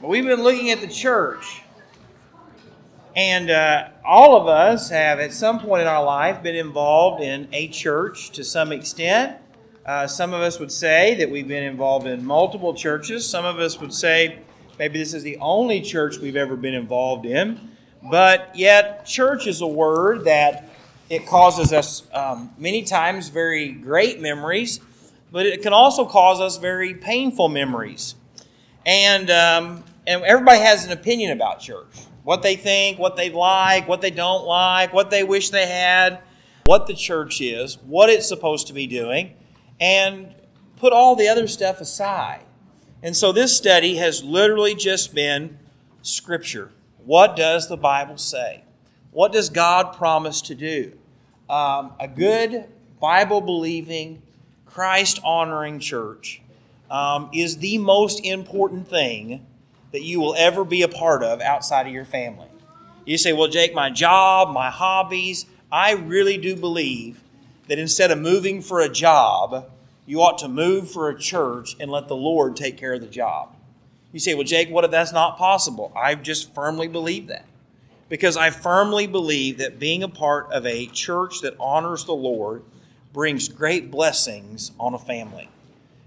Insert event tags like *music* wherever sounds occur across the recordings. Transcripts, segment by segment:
But we've been looking at the church. And uh, all of us have, at some point in our life, been involved in a church to some extent. Uh, some of us would say that we've been involved in multiple churches. Some of us would say maybe this is the only church we've ever been involved in. But yet, church is a word that it causes us um, many times very great memories, but it can also cause us very painful memories. And, um, and everybody has an opinion about church what they think, what they like, what they don't like, what they wish they had, what the church is, what it's supposed to be doing, and put all the other stuff aside. And so this study has literally just been Scripture. What does the Bible say? What does God promise to do? Um, a good Bible believing, Christ honoring church um, is the most important thing that you will ever be a part of outside of your family. You say, Well, Jake, my job, my hobbies, I really do believe that instead of moving for a job, you ought to move for a church and let the Lord take care of the job. You say, Well, Jake, what if that's not possible? I just firmly believe that. Because I firmly believe that being a part of a church that honors the Lord brings great blessings on a family.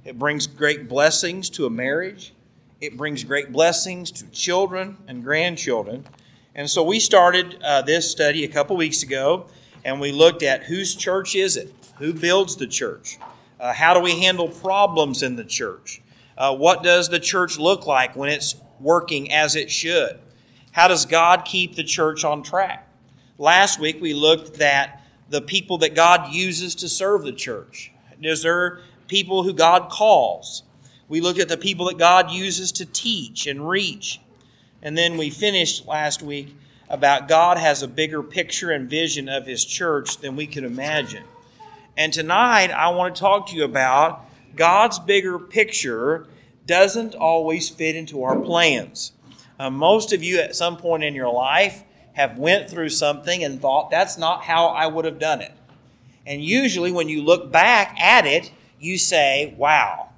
It brings great blessings to a marriage. It brings great blessings to children and grandchildren. And so we started uh, this study a couple weeks ago, and we looked at whose church is it? Who builds the church? Uh, how do we handle problems in the church? Uh, what does the church look like when it's working as it should? How does God keep the church on track? Last week we looked at the people that God uses to serve the church. Is there people who God calls? We looked at the people that God uses to teach and reach. And then we finished last week about God has a bigger picture and vision of His church than we can imagine. And tonight I want to talk to you about God's bigger picture doesn't always fit into our plans. Uh, most of you at some point in your life have went through something and thought that's not how I would have done it. And usually when you look back at it, you say, wow,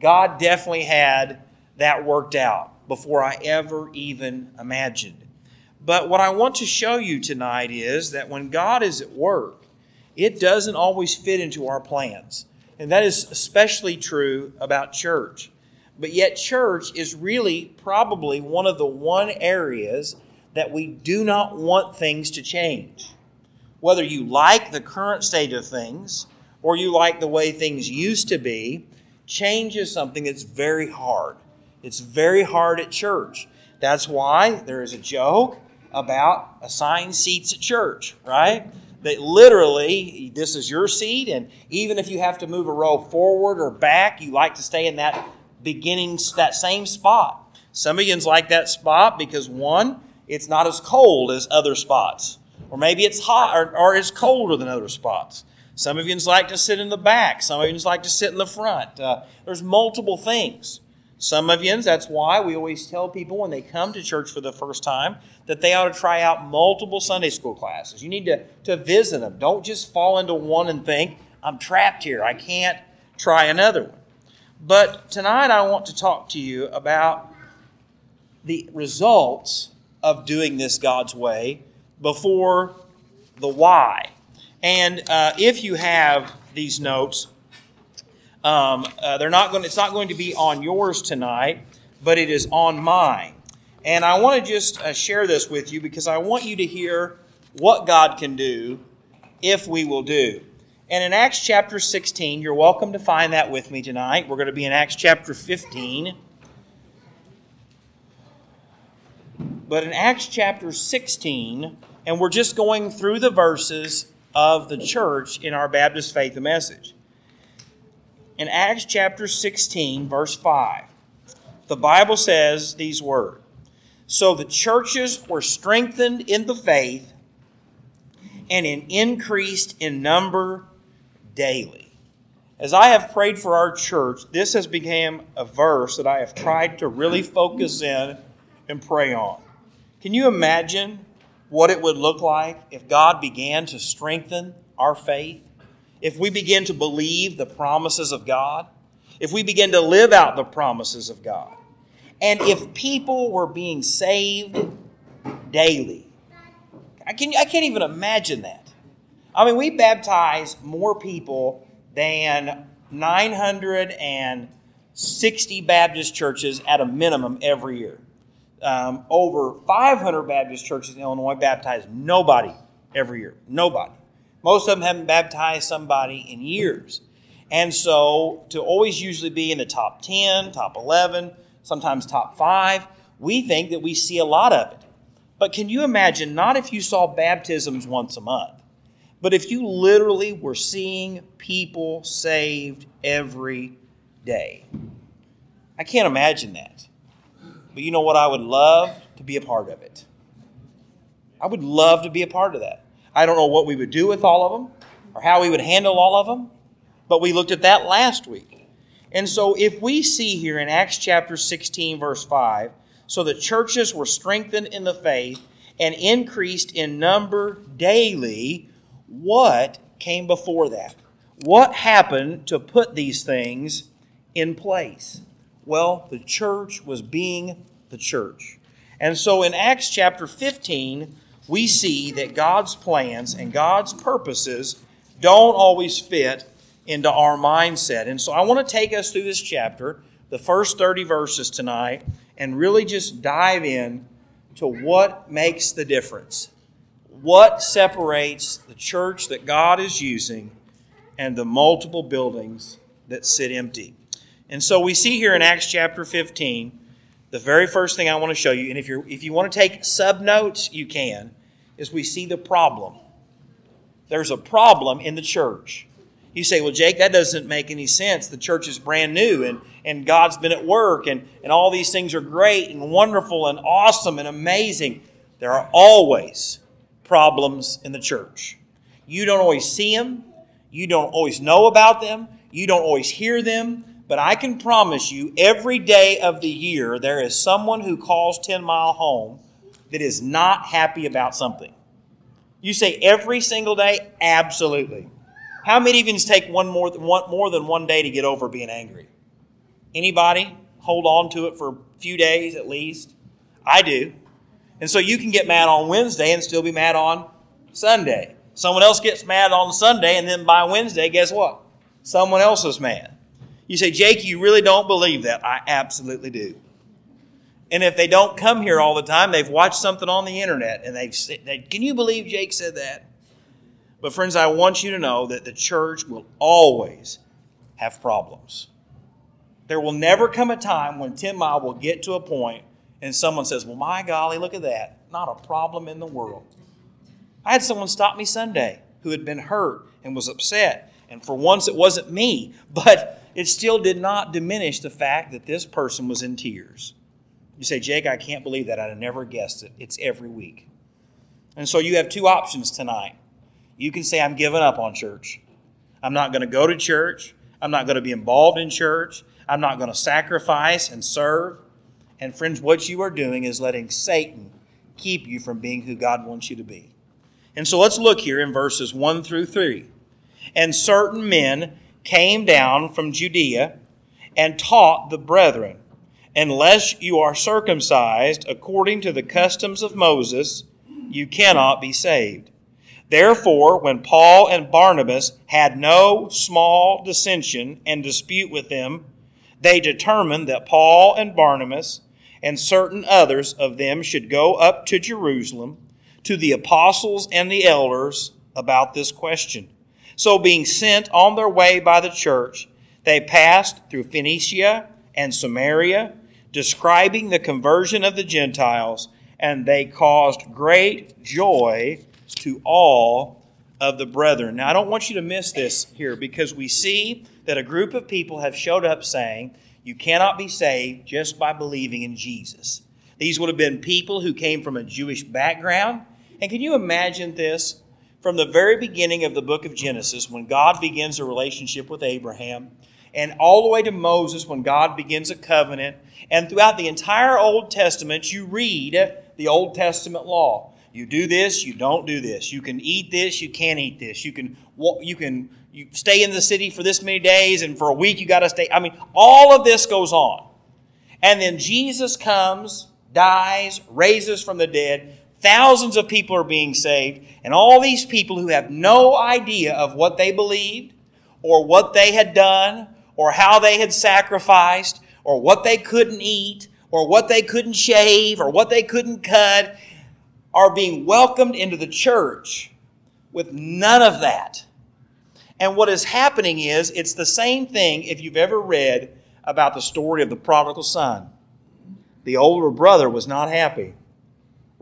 God definitely had that worked out before I ever even imagined. But what I want to show you tonight is that when God is at work, it doesn't always fit into our plans. And that is especially true about church. But yet, church is really probably one of the one areas that we do not want things to change. Whether you like the current state of things or you like the way things used to be, change is something that's very hard. It's very hard at church. That's why there is a joke about assigned seats at church, right? That literally, this is your seat, and even if you have to move a row forward or back, you like to stay in that beginning, that same spot. Some of you like that spot because one, it's not as cold as other spots, or maybe it's hot or, or it's colder than other spots. Some of you like to sit in the back. Some of you like to sit in the front. Uh, there's multiple things. Some of you, that's why we always tell people when they come to church for the first time that they ought to try out multiple Sunday school classes. You need to, to visit them. Don't just fall into one and think, I'm trapped here. I can't try another one. But tonight I want to talk to you about the results of doing this God's way before the why. And uh, if you have these notes, um, uh, they're not going. It's not going to be on yours tonight, but it is on mine. And I want to just uh, share this with you because I want you to hear what God can do if we will do. And in Acts chapter 16, you're welcome to find that with me tonight. We're going to be in Acts chapter 15. But in Acts chapter 16, and we're just going through the verses of the church in our Baptist faith the message. In Acts chapter 16, verse 5, the Bible says these words So the churches were strengthened in the faith and in increased in number daily. As I have prayed for our church, this has become a verse that I have tried to really focus in and pray on. Can you imagine what it would look like if God began to strengthen our faith, if we begin to believe the promises of God, if we begin to live out the promises of God. And if people were being saved daily, I, can, I can't even imagine that. I mean, we baptize more people than 960 Baptist churches at a minimum every year. Um, over 500 Baptist churches in Illinois baptize nobody every year. Nobody. Most of them haven't baptized somebody in years. And so to always usually be in the top 10, top 11, sometimes top 5, we think that we see a lot of it. But can you imagine, not if you saw baptisms once a month, but if you literally were seeing people saved every day? I can't imagine that. But you know what? I would love to be a part of it. I would love to be a part of that. I don't know what we would do with all of them or how we would handle all of them, but we looked at that last week. And so if we see here in Acts chapter 16, verse 5, so the churches were strengthened in the faith and increased in number daily, what came before that? What happened to put these things in place? Well, the church was being the church. And so in Acts chapter 15, we see that God's plans and God's purposes don't always fit into our mindset. And so I want to take us through this chapter, the first 30 verses tonight, and really just dive in to what makes the difference. What separates the church that God is using and the multiple buildings that sit empty. And so we see here in Acts chapter 15, the very first thing I want to show you, and if, you if you want to take sub notes, you can, is we see the problem. There's a problem in the church. You say, well, Jake, that doesn't make any sense. The church is brand new and, and God's been at work and, and all these things are great and wonderful and awesome and amazing. There are always problems in the church. You don't always see them, you don't always know about them, you don't always hear them, but I can promise you, every day of the year, there is someone who calls 10 Mile home that is not happy about something. You say every single day? Absolutely. How many of you take one more, one, more than one day to get over being angry? Anybody hold on to it for a few days at least? I do. And so you can get mad on Wednesday and still be mad on Sunday. Someone else gets mad on Sunday, and then by Wednesday, guess what? Someone else is mad. You say, Jake, you really don't believe that? I absolutely do. And if they don't come here all the time, they've watched something on the internet and they've said, Can you believe Jake said that? But, friends, I want you to know that the church will always have problems. There will never come a time when 10 Mile will get to a point and someone says, Well, my golly, look at that. Not a problem in the world. I had someone stop me Sunday who had been hurt and was upset. And for once, it wasn't me, *laughs* but it still did not diminish the fact that this person was in tears. You say, Jake, I can't believe that. I'd never guessed it. It's every week. And so you have two options tonight. You can say, I'm giving up on church. I'm not going to go to church. I'm not going to be involved in church. I'm not going to sacrifice and serve. And friends, what you are doing is letting Satan keep you from being who God wants you to be. And so let's look here in verses 1 through 3. And certain men came down from Judea and taught the brethren, Unless you are circumcised according to the customs of Moses, you cannot be saved. Therefore, when Paul and Barnabas had no small dissension and dispute with them, they determined that Paul and Barnabas and certain others of them should go up to Jerusalem to the apostles and the elders about this question. So, being sent on their way by the church, they passed through Phoenicia and Samaria, describing the conversion of the Gentiles, and they caused great joy to all of the brethren. Now, I don't want you to miss this here because we see that a group of people have showed up saying, You cannot be saved just by believing in Jesus. These would have been people who came from a Jewish background. And can you imagine this? From the very beginning of the book of Genesis, when God begins a relationship with Abraham, and all the way to Moses, when God begins a covenant, and throughout the entire Old Testament, you read the Old Testament law. You do this, you don't do this. You can eat this, you can't eat this. You can you can you stay in the city for this many days, and for a week you got to stay. I mean, all of this goes on. And then Jesus comes, dies, raises from the dead. Thousands of people are being saved. And all these people who have no idea of what they believed, or what they had done, or how they had sacrificed, or what they couldn't eat, or what they couldn't shave, or what they couldn't cut, are being welcomed into the church with none of that. And what is happening is it's the same thing if you've ever read about the story of the prodigal son. The older brother was not happy,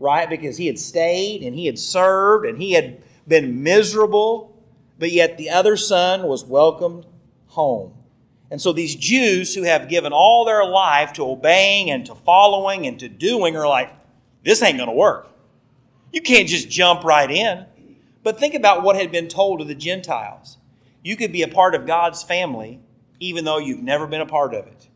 right? Because he had stayed and he had served and he had been miserable, but yet the other son was welcomed home. And so these Jews who have given all their life to obeying and to following and to doing are like, this ain't going to work. You can't just jump right in. But think about what had been told to the Gentiles. You could be a part of God's family even though you've never been a part of it.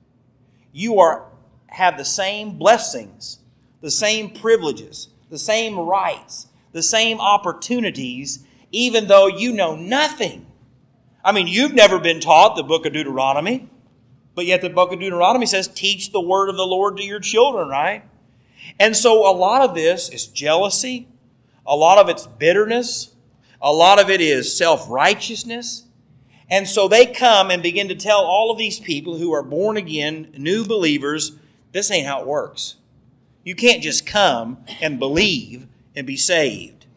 You are have the same blessings, the same privileges, the same rights, the same opportunities even though you know nothing. I mean, you've never been taught the book of Deuteronomy, but yet the book of Deuteronomy says teach the word of the Lord to your children, right? And so a lot of this is jealousy, a lot of it's bitterness, a lot of it is self righteousness. And so they come and begin to tell all of these people who are born again, new believers, this ain't how it works. You can't just come and believe and be saved.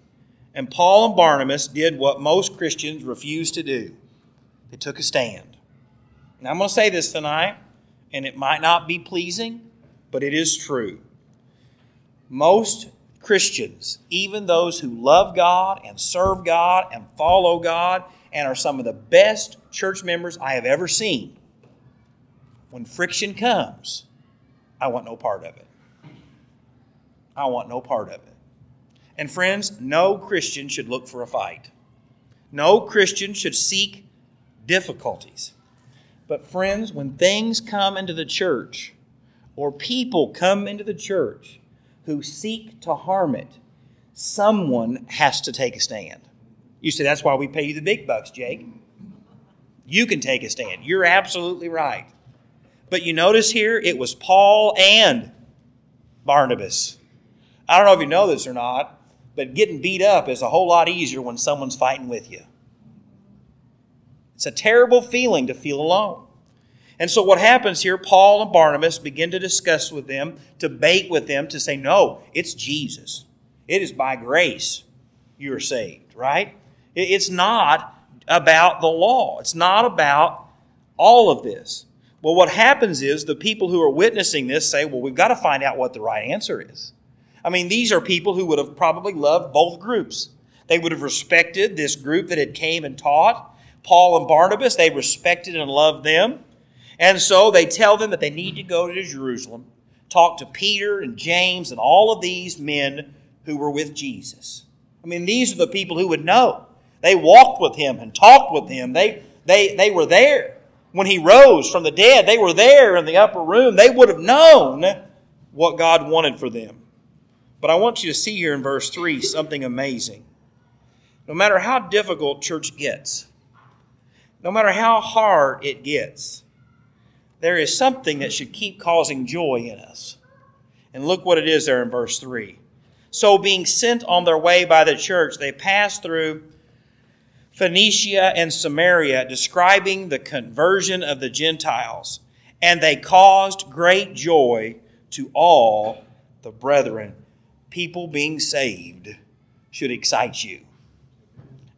And Paul and Barnabas did what most Christians refuse to do they took a stand. Now, I'm going to say this tonight, and it might not be pleasing, but it is true. Most Christians, even those who love God and serve God and follow God and are some of the best church members I have ever seen, when friction comes, I want no part of it. I want no part of it. And friends, no Christian should look for a fight. No Christian should seek difficulties. But, friends, when things come into the church, or people come into the church who seek to harm it, someone has to take a stand. You say, that's why we pay you the big bucks, Jake. You can take a stand. You're absolutely right. But you notice here, it was Paul and Barnabas. I don't know if you know this or not, but getting beat up is a whole lot easier when someone's fighting with you. It's a terrible feeling to feel alone. And so what happens here, Paul and Barnabas begin to discuss with them, to bait with them, to say, no, it's Jesus. It is by grace you are saved, right? It's not about the law. It's not about all of this. Well, what happens is the people who are witnessing this say, well, we've got to find out what the right answer is. I mean, these are people who would have probably loved both groups. They would have respected this group that had came and taught. Paul and Barnabas, they respected and loved them. And so they tell them that they need to go to Jerusalem, talk to Peter and James and all of these men who were with Jesus. I mean, these are the people who would know. They walked with him and talked with him. They, they, they were there. When he rose from the dead, they were there in the upper room. They would have known what God wanted for them. But I want you to see here in verse 3 something amazing. No matter how difficult church gets, no matter how hard it gets, there is something that should keep causing joy in us. And look what it is there in verse 3. So, being sent on their way by the church, they passed through Phoenicia and Samaria, describing the conversion of the Gentiles. And they caused great joy to all the brethren. People being saved should excite you.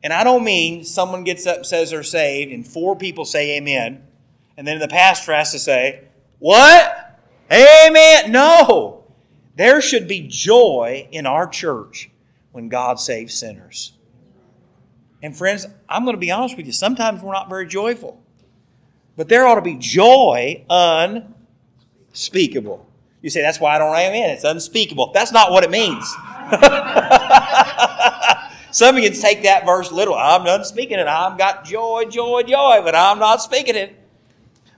And I don't mean someone gets up and says they're saved and four people say amen, and then the pastor has to say, What? Amen. No. There should be joy in our church when God saves sinners. And friends, I'm going to be honest with you, sometimes we're not very joyful. But there ought to be joy unspeakable. You say, that's why I don't amen. It's unspeakable. That's not what it means. *laughs* Some of you take that verse literal. I'm not speaking it. I've got joy, joy, joy, but I'm not speaking it.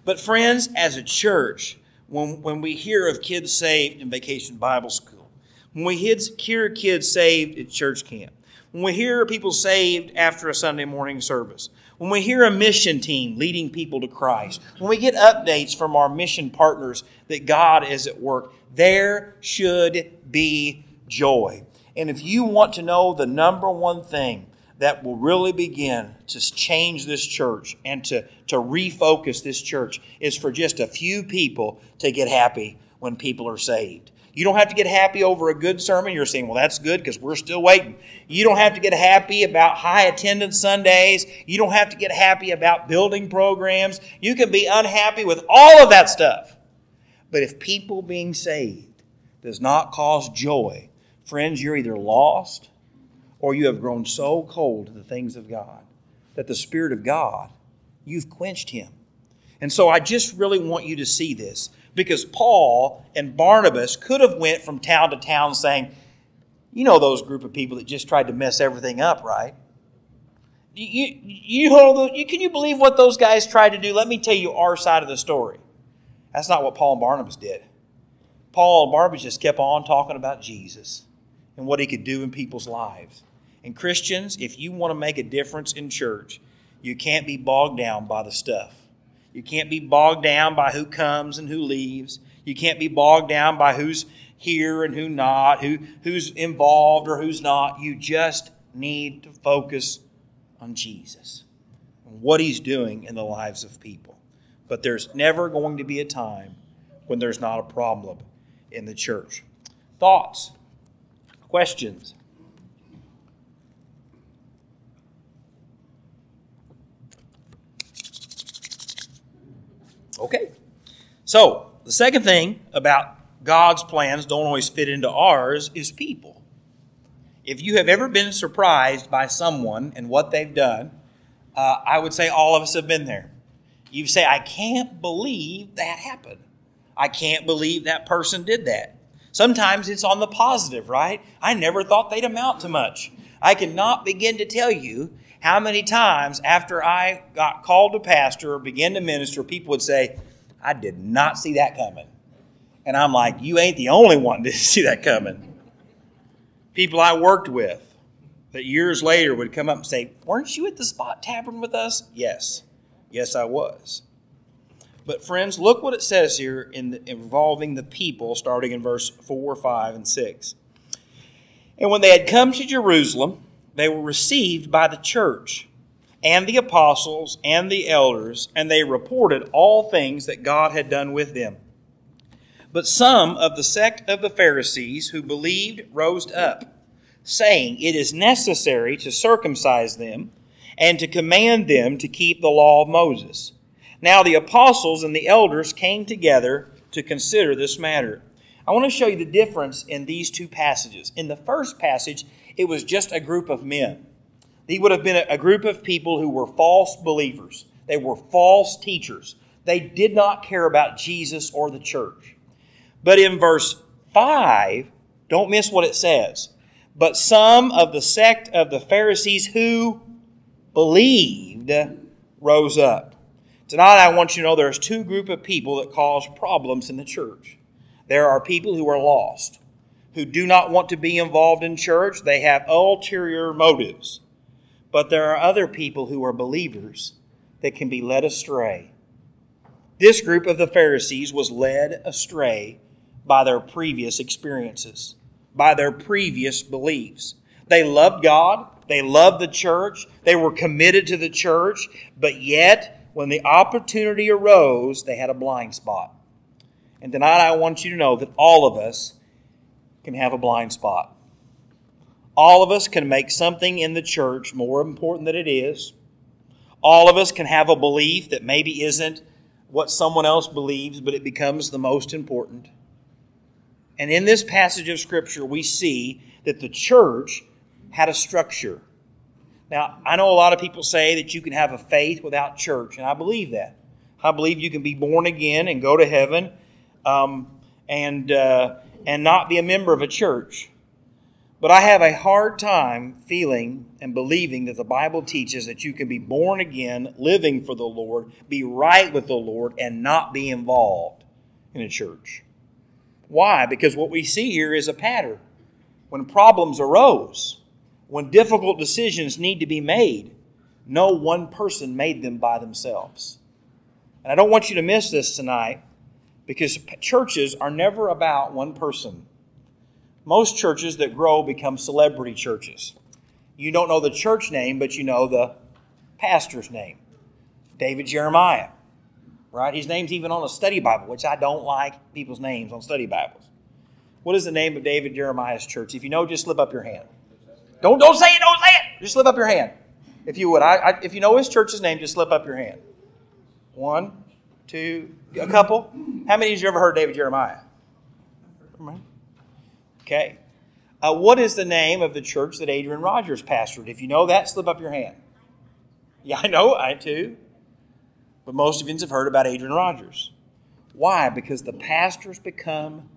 But friends, as a church, when, when we hear of kids saved in vacation Bible school, when we hear kids saved at church camp, when we hear people saved after a Sunday morning service, when we hear a mission team leading people to Christ, when we get updates from our mission partners that God is at work, there should be joy. And if you want to know the number one thing that will really begin to change this church and to, to refocus this church is for just a few people to get happy when people are saved. You don't have to get happy over a good sermon. You're saying, well, that's good because we're still waiting. You don't have to get happy about high attendance Sundays. You don't have to get happy about building programs. You can be unhappy with all of that stuff. But if people being saved does not cause joy, friends, you're either lost or you have grown so cold to the things of God that the Spirit of God, you've quenched him. And so I just really want you to see this because Paul and Barnabas could have went from town to town saying, you know those group of people that just tried to mess everything up, right? You, you, you, can you believe what those guys tried to do? Let me tell you our side of the story. That's not what Paul and Barnabas did. Paul and Barnabas just kept on talking about Jesus and what he could do in people's lives. And Christians, if you want to make a difference in church, you can't be bogged down by the stuff. You can't be bogged down by who comes and who leaves. You can't be bogged down by who's here and who not, who, who's involved or who's not. You just need to focus on Jesus and what he's doing in the lives of people. But there's never going to be a time when there's not a problem in the church. Thoughts? Questions? Okay. So, the second thing about God's plans don't always fit into ours is people. If you have ever been surprised by someone and what they've done, uh, I would say all of us have been there. You say, I can't believe that happened. I can't believe that person did that. Sometimes it's on the positive, right? I never thought they'd amount to much. I cannot begin to tell you how many times after I got called to pastor or began to minister, people would say, I did not see that coming. And I'm like, you ain't the only one to *laughs* see that coming. People I worked with that years later would come up and say, Weren't you at the spot tavern with us? Yes. Yes, I was. But friends, look what it says here in the, involving the people, starting in verse 4, 5, and 6. And when they had come to Jerusalem, they were received by the church and the apostles and the elders, and they reported all things that God had done with them. But some of the sect of the Pharisees who believed rose up, saying, It is necessary to circumcise them and to command them to keep the law of Moses. Now the apostles and the elders came together to consider this matter. I want to show you the difference in these two passages. In the first passage, it was just a group of men. They would have been a group of people who were false believers. They were false teachers. They did not care about Jesus or the church. But in verse 5, don't miss what it says. But some of the sect of the Pharisees who believed rose up. Tonight, I want you to know there's two group of people that cause problems in the church. There are people who are lost who do not want to be involved in church. They have ulterior motives. But there are other people who are believers that can be led astray. This group of the Pharisees was led astray by their previous experiences, by their previous beliefs. They loved God, they loved the church, they were committed to the church, but yet, when the opportunity arose, they had a blind spot. And tonight I want you to know that all of us can have a blind spot. All of us can make something in the church more important than it is. All of us can have a belief that maybe isn't what someone else believes, but it becomes the most important. And in this passage of Scripture, we see that the church had a structure. Now, I know a lot of people say that you can have a faith without church, and I believe that. I believe you can be born again and go to heaven um, and uh, and not be a member of a church. But I have a hard time feeling and believing that the Bible teaches that you can be born again, living for the Lord, be right with the Lord, and not be involved in a church. Why? Because what we see here is a pattern. When problems arose, when difficult decisions need to be made, no one person made them by themselves. And I don't want you to miss this tonight because churches are never about one person. Most churches that grow become celebrity churches. You don't know the church name, but you know the pastor's name David Jeremiah, right? His name's even on a study Bible, which I don't like people's names on study Bibles. What is the name of David Jeremiah's church? If you know, just slip up your hand. Don't, don't say it, don't say it. Just slip up your hand. If you would. I, I, if you know his church's name, just slip up your hand. One, two, a couple. How many of you ever heard David Jeremiah? Okay. Uh, what is the name of the church that Adrian Rogers pastored? If you know that, slip up your hand. Yeah, I know, I too. But most of you have heard about Adrian Rogers. Why? Because the pastors become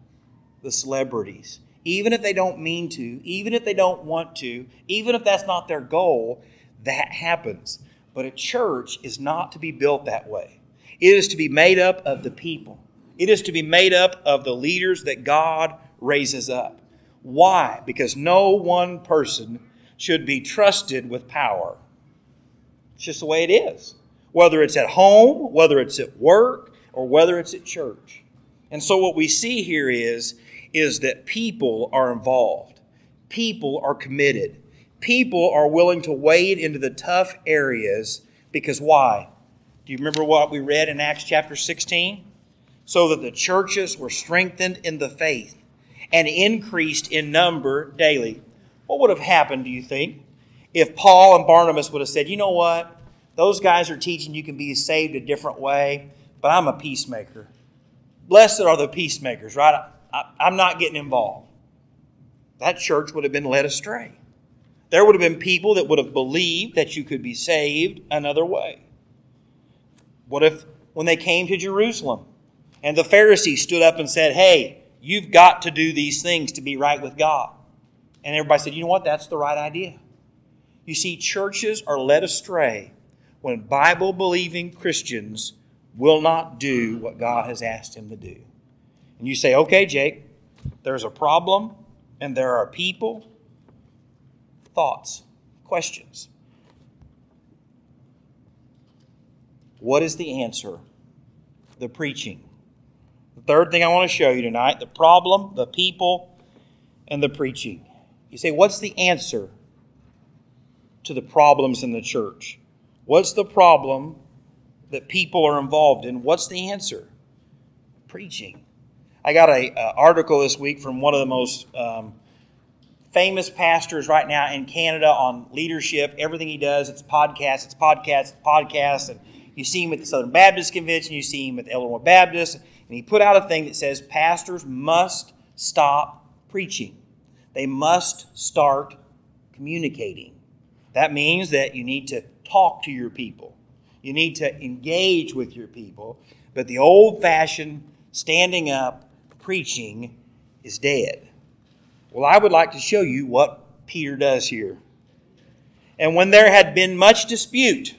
the celebrities. Even if they don't mean to, even if they don't want to, even if that's not their goal, that happens. But a church is not to be built that way. It is to be made up of the people, it is to be made up of the leaders that God raises up. Why? Because no one person should be trusted with power. It's just the way it is. Whether it's at home, whether it's at work, or whether it's at church. And so what we see here is, is that people are involved. People are committed. People are willing to wade into the tough areas because why? Do you remember what we read in Acts chapter 16? So that the churches were strengthened in the faith and increased in number daily. What would have happened, do you think, if Paul and Barnabas would have said, you know what? Those guys are teaching you can be saved a different way, but I'm a peacemaker. Blessed are the peacemakers, right? I, am not getting involved. That church would have been led astray. There would have been people that would have believed that you could be saved another way. What if, when they came to Jerusalem, and the Pharisees stood up and said, Hey, You've got to do these things to be right with God. And everybody said, you know what? That's the right idea. You see, churches are led astray when Bible believing Christians will not do what God has asked them to do. And you say, okay, Jake, there's a problem and there are people. Thoughts, questions. What is the answer? The preaching. The third thing I want to show you tonight the problem, the people, and the preaching. You say, what's the answer to the problems in the church? What's the problem that people are involved in? What's the answer? Preaching. I got an article this week from one of the most um, famous pastors right now in Canada on leadership. Everything he does, it's podcasts, it's podcasts, it's podcasts. And you see him at the Southern Baptist Convention, you see him at the Illinois Baptist and he put out a thing that says pastors must stop preaching. They must start communicating. That means that you need to talk to your people. You need to engage with your people. But the old fashioned standing up preaching is dead. Well, I would like to show you what Peter does here. And when there had been much dispute,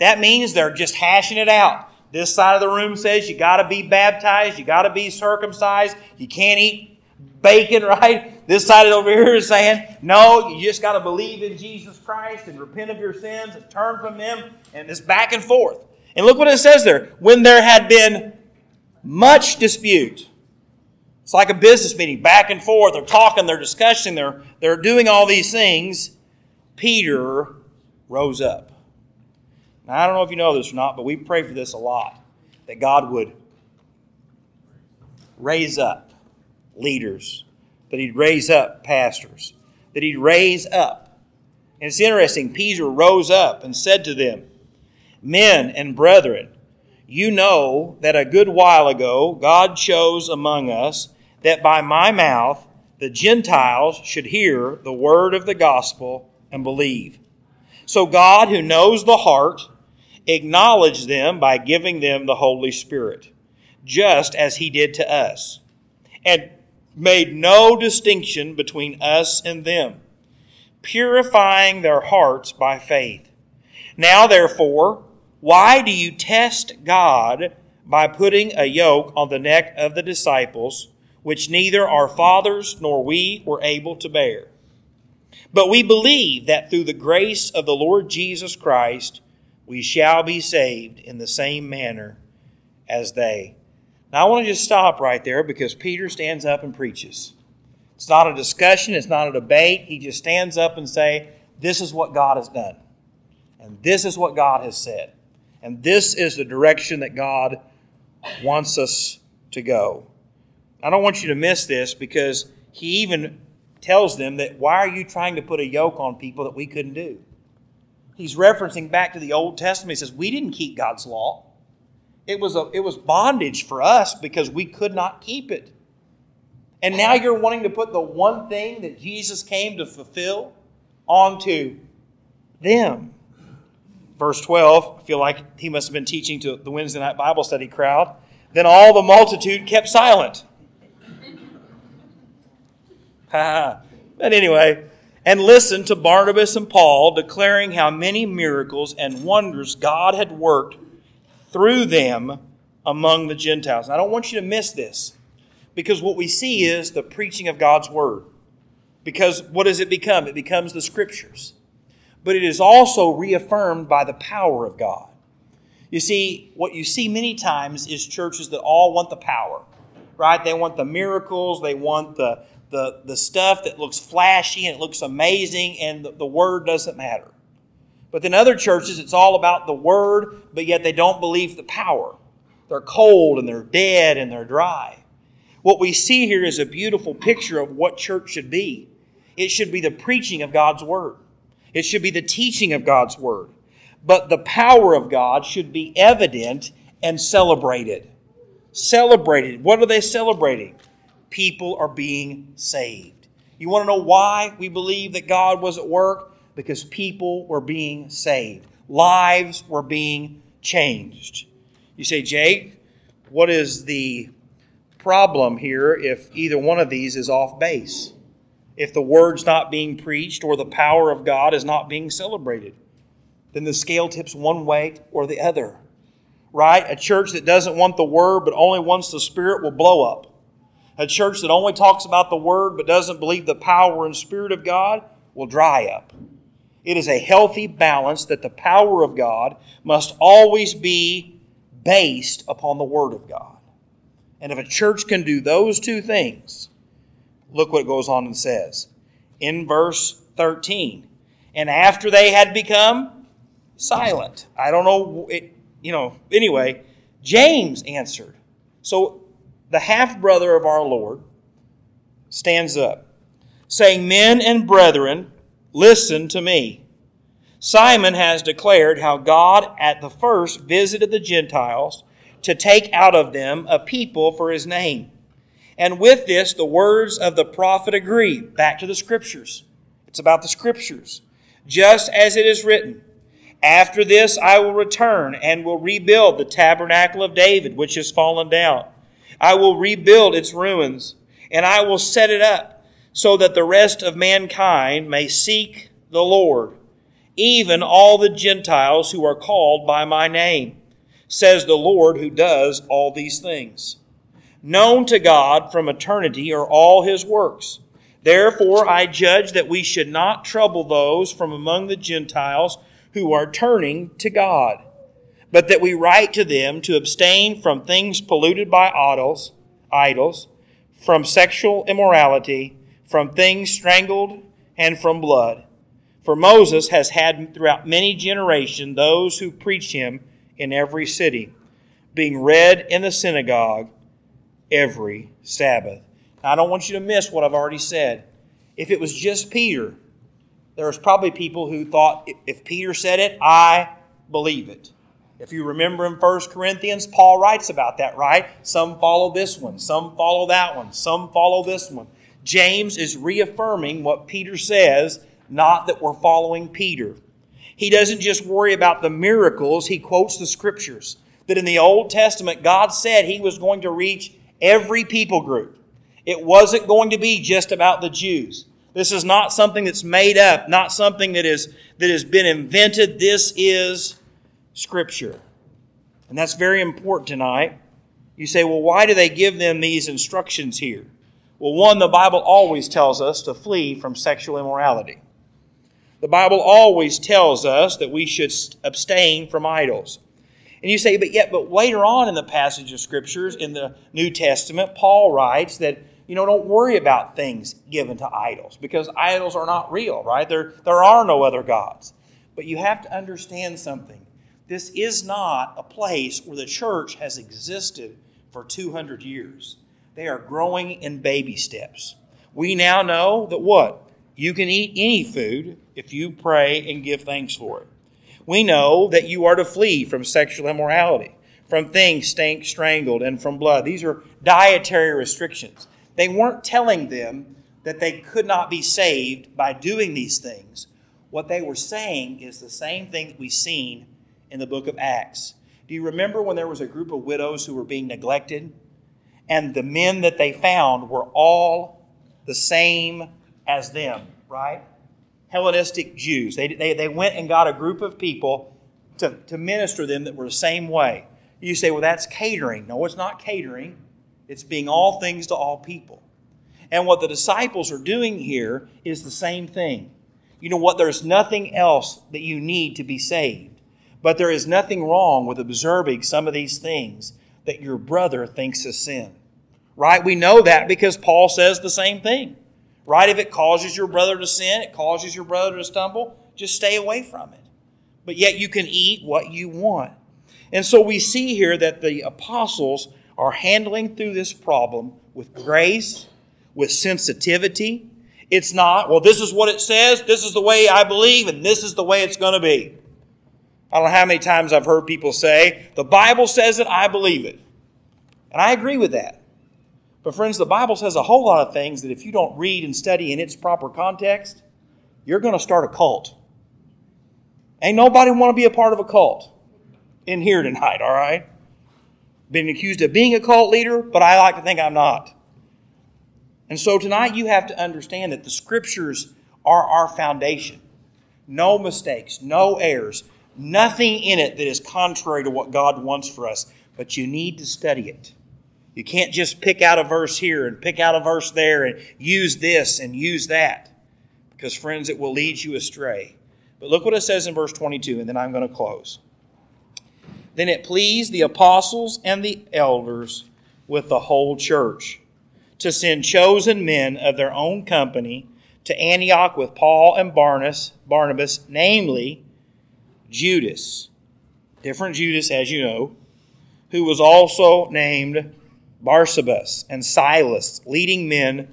that means they're just hashing it out. This side of the room says you got to be baptized, you got to be circumcised, you can't eat bacon, *laughs* right? This side over here is saying, no, you just got to believe in Jesus Christ and repent of your sins and turn from them, and it's back and forth. And look what it says there. When there had been much dispute, it's like a business meeting, back and forth. They're talking, they're discussing, they're, they're doing all these things. Peter rose up. Now, I don't know if you know this or not, but we pray for this a lot that God would raise up leaders, that He'd raise up pastors, that He'd raise up. And it's interesting, Peter rose up and said to them, Men and brethren, you know that a good while ago God chose among us that by my mouth the Gentiles should hear the word of the gospel and believe. So God, who knows the heart, acknowledged them by giving them the Holy Spirit, just as he did to us, and made no distinction between us and them, purifying their hearts by faith. Now, therefore, why do you test God by putting a yoke on the neck of the disciples, which neither our fathers nor we were able to bear? But we believe that through the grace of the Lord Jesus Christ, we shall be saved in the same manner as they. Now, I want to just stop right there because Peter stands up and preaches. It's not a discussion, it's not a debate. He just stands up and say, "This is what God has done." And this is what God has said. And this is the direction that God wants us to go. I don't want you to miss this because he even tells them that why are you trying to put a yoke on people that we couldn't do? He's referencing back to the Old Testament. He says, We didn't keep God's law. It was, a, it was bondage for us because we could not keep it. And now you're wanting to put the one thing that Jesus came to fulfill onto them. Verse 12, I feel like he must have been teaching to the Wednesday night Bible study crowd. Then all the multitude kept silent. *laughs* but anyway, and listened to Barnabas and Paul declaring how many miracles and wonders God had worked through them among the Gentiles. And I don't want you to miss this because what we see is the preaching of God's word. Because what does it become? It becomes the scriptures. But it is also reaffirmed by the power of God. You see, what you see many times is churches that all want the power, right? They want the miracles, they want the, the, the stuff that looks flashy and it looks amazing, and the, the word doesn't matter. But then other churches, it's all about the word, but yet they don't believe the power. They're cold and they're dead and they're dry. What we see here is a beautiful picture of what church should be. It should be the preaching of God's word. It should be the teaching of God's word. But the power of God should be evident and celebrated. Celebrated. What are they celebrating? People are being saved. You want to know why we believe that God was at work? Because people were being saved, lives were being changed. You say, Jake, what is the problem here if either one of these is off base? If the word's not being preached or the power of God is not being celebrated? then the scale tips one way or the other. Right? A church that doesn't want the word but only wants the spirit will blow up. A church that only talks about the word but doesn't believe the power and spirit of God will dry up. It is a healthy balance that the power of God must always be based upon the word of God. And if a church can do those two things, look what goes on and says in verse 13. And after they had become silent. I don't know, it, you know, anyway, James answered. So the half brother of our Lord stands up, saying, Men and brethren, listen to me. Simon has declared how God at the first visited the Gentiles to take out of them a people for his name. And with this, the words of the prophet agree. Back to the scriptures. It's about the scriptures. Just as it is written, after this I will return and will rebuild the tabernacle of David, which has fallen down. I will rebuild its ruins, and I will set it up, so that the rest of mankind may seek the Lord, even all the Gentiles who are called by my name, says the Lord who does all these things. Known to God from eternity are all his works. Therefore I judge that we should not trouble those from among the Gentiles who are turning to God, but that we write to them to abstain from things polluted by idols, idols, from sexual immorality, from things strangled, and from blood. For Moses has had throughout many generations those who preach him in every city, being read in the synagogue every Sabbath. Now, I don't want you to miss what I've already said. If it was just Peter, there was probably people who thought if Peter said it, I believe it. If you remember in 1 Corinthians, Paul writes about that, right? Some follow this one, some follow that one, some follow this one. James is reaffirming what Peter says, not that we're following Peter. He doesn't just worry about the miracles, he quotes the scriptures. That in the Old Testament, God said he was going to reach every people group. It wasn't going to be just about the Jews. This is not something that's made up, not something that is that has been invented. This is scripture. And that's very important tonight. You say, "Well, why do they give them these instructions here?" Well, one, the Bible always tells us to flee from sexual immorality. The Bible always tells us that we should abstain from idols. And you say, but yet, but later on in the passage of scriptures in the New Testament, Paul writes that, you know, don't worry about things given to idols because idols are not real, right? There, there are no other gods. But you have to understand something. This is not a place where the church has existed for 200 years. They are growing in baby steps. We now know that what? You can eat any food if you pray and give thanks for it we know that you are to flee from sexual immorality, from things stank, strangled, and from blood. These are dietary restrictions. They weren't telling them that they could not be saved by doing these things. What they were saying is the same thing we've seen in the book of Acts. Do you remember when there was a group of widows who were being neglected? And the men that they found were all the same as them, right? Hellenistic Jews. They, they, they went and got a group of people to, to minister them that were the same way. You say, well, that's catering. No, it's not catering, it's being all things to all people. And what the disciples are doing here is the same thing. You know what? There's nothing else that you need to be saved. But there is nothing wrong with observing some of these things that your brother thinks is sin. Right? We know that because Paul says the same thing. Right? If it causes your brother to sin, it causes your brother to stumble, just stay away from it. But yet you can eat what you want. And so we see here that the apostles are handling through this problem with grace, with sensitivity. It's not, well, this is what it says, this is the way I believe, and this is the way it's going to be. I don't know how many times I've heard people say, the Bible says it, I believe it. And I agree with that. But, friends, the Bible says a whole lot of things that if you don't read and study in its proper context, you're going to start a cult. Ain't nobody want to be a part of a cult in here tonight, all right? Been accused of being a cult leader, but I like to think I'm not. And so tonight you have to understand that the scriptures are our foundation. No mistakes, no errors, nothing in it that is contrary to what God wants for us, but you need to study it. You can't just pick out a verse here and pick out a verse there and use this and use that. Because, friends, it will lead you astray. But look what it says in verse 22, and then I'm going to close. Then it pleased the apostles and the elders with the whole church to send chosen men of their own company to Antioch with Paul and Barnabas, Barnabas namely Judas, different Judas as you know, who was also named Barsabas and Silas, leading men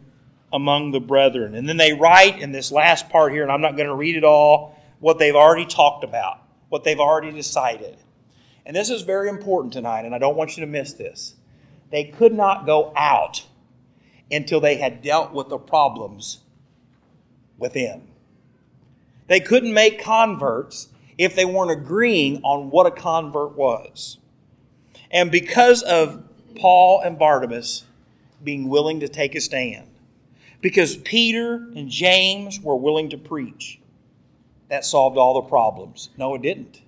among the brethren. And then they write in this last part here, and I'm not going to read it all, what they've already talked about, what they've already decided. And this is very important tonight, and I don't want you to miss this. They could not go out until they had dealt with the problems within. They couldn't make converts if they weren't agreeing on what a convert was. And because of Paul and Barnabas being willing to take a stand. Because Peter and James were willing to preach. That solved all the problems. No, it didn't.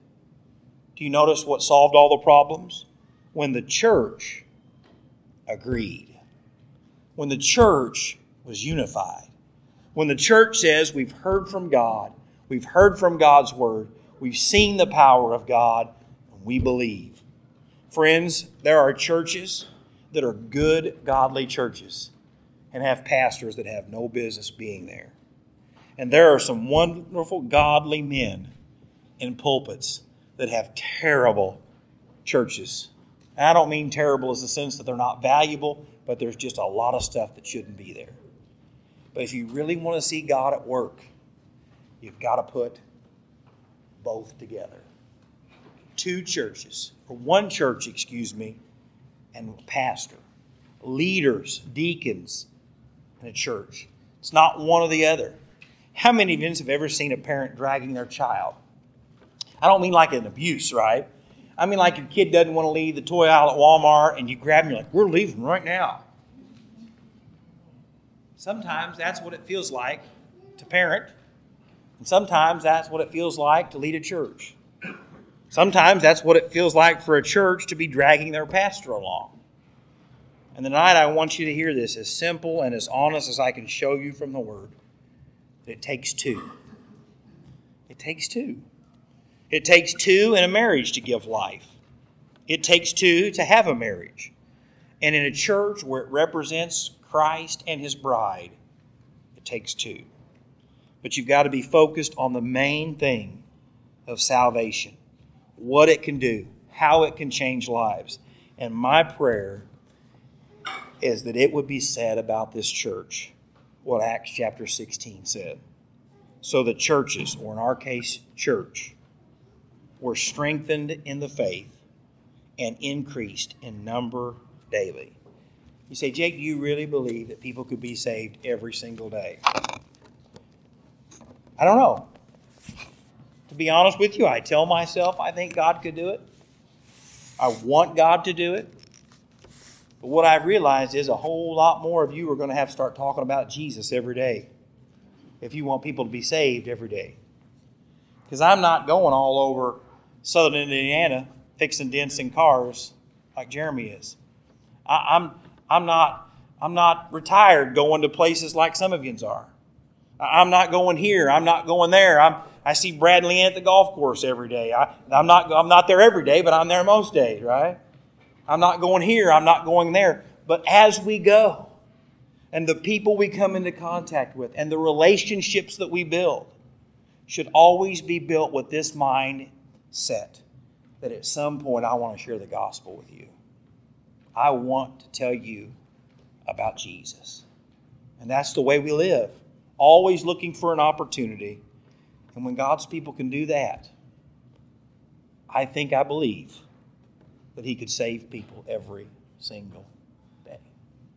Do you notice what solved all the problems? When the church agreed. When the church was unified. When the church says, We've heard from God, we've heard from God's word, we've seen the power of God, and we believe. Friends, there are churches that are good, godly churches and have pastors that have no business being there. And there are some wonderful, godly men in pulpits that have terrible churches. And I don't mean terrible as the sense that they're not valuable, but there's just a lot of stuff that shouldn't be there. But if you really want to see God at work, you've got to put both together. Two churches or one church, excuse me, and pastor, leaders, deacons in a church. It's not one or the other. How many of you have ever seen a parent dragging their child? I don't mean like an abuse, right? I mean like a kid doesn't want to leave the toy aisle at Walmart and you grab them, you're like, we're leaving right now. Sometimes that's what it feels like to parent, and sometimes that's what it feels like to lead a church. Sometimes that's what it feels like for a church to be dragging their pastor along. And tonight I want you to hear this as simple and as honest as I can show you from the Word. It takes two. It takes two. It takes two in a marriage to give life. It takes two to have a marriage. And in a church where it represents Christ and His bride, it takes two. But you've got to be focused on the main thing of salvation what it can do, how it can change lives. And my prayer is that it would be said about this church what Acts chapter 16 said. So the churches, or in our case, church, were strengthened in the faith and increased in number daily. You say, Jake, do you really believe that people could be saved every single day? I don't know. To be honest with you, I tell myself I think God could do it. I want God to do it. But what I've realized is a whole lot more of you are going to have to start talking about Jesus every day if you want people to be saved every day. Because I'm not going all over southern Indiana fixing dents in cars like Jeremy is. I, am I'm, I'm not I'm not retired going to places like some of yous are. I'm not going here. I'm not going there. I'm I see Bradley at the golf course every day. I, I'm not I'm not there every day, but I'm there most days, right? I'm not going here. I'm not going there. But as we go, and the people we come into contact with, and the relationships that we build, should always be built with this mindset that at some point I want to share the gospel with you. I want to tell you about Jesus. And that's the way we live, always looking for an opportunity. And when God's people can do that, I think I believe that He could save people every single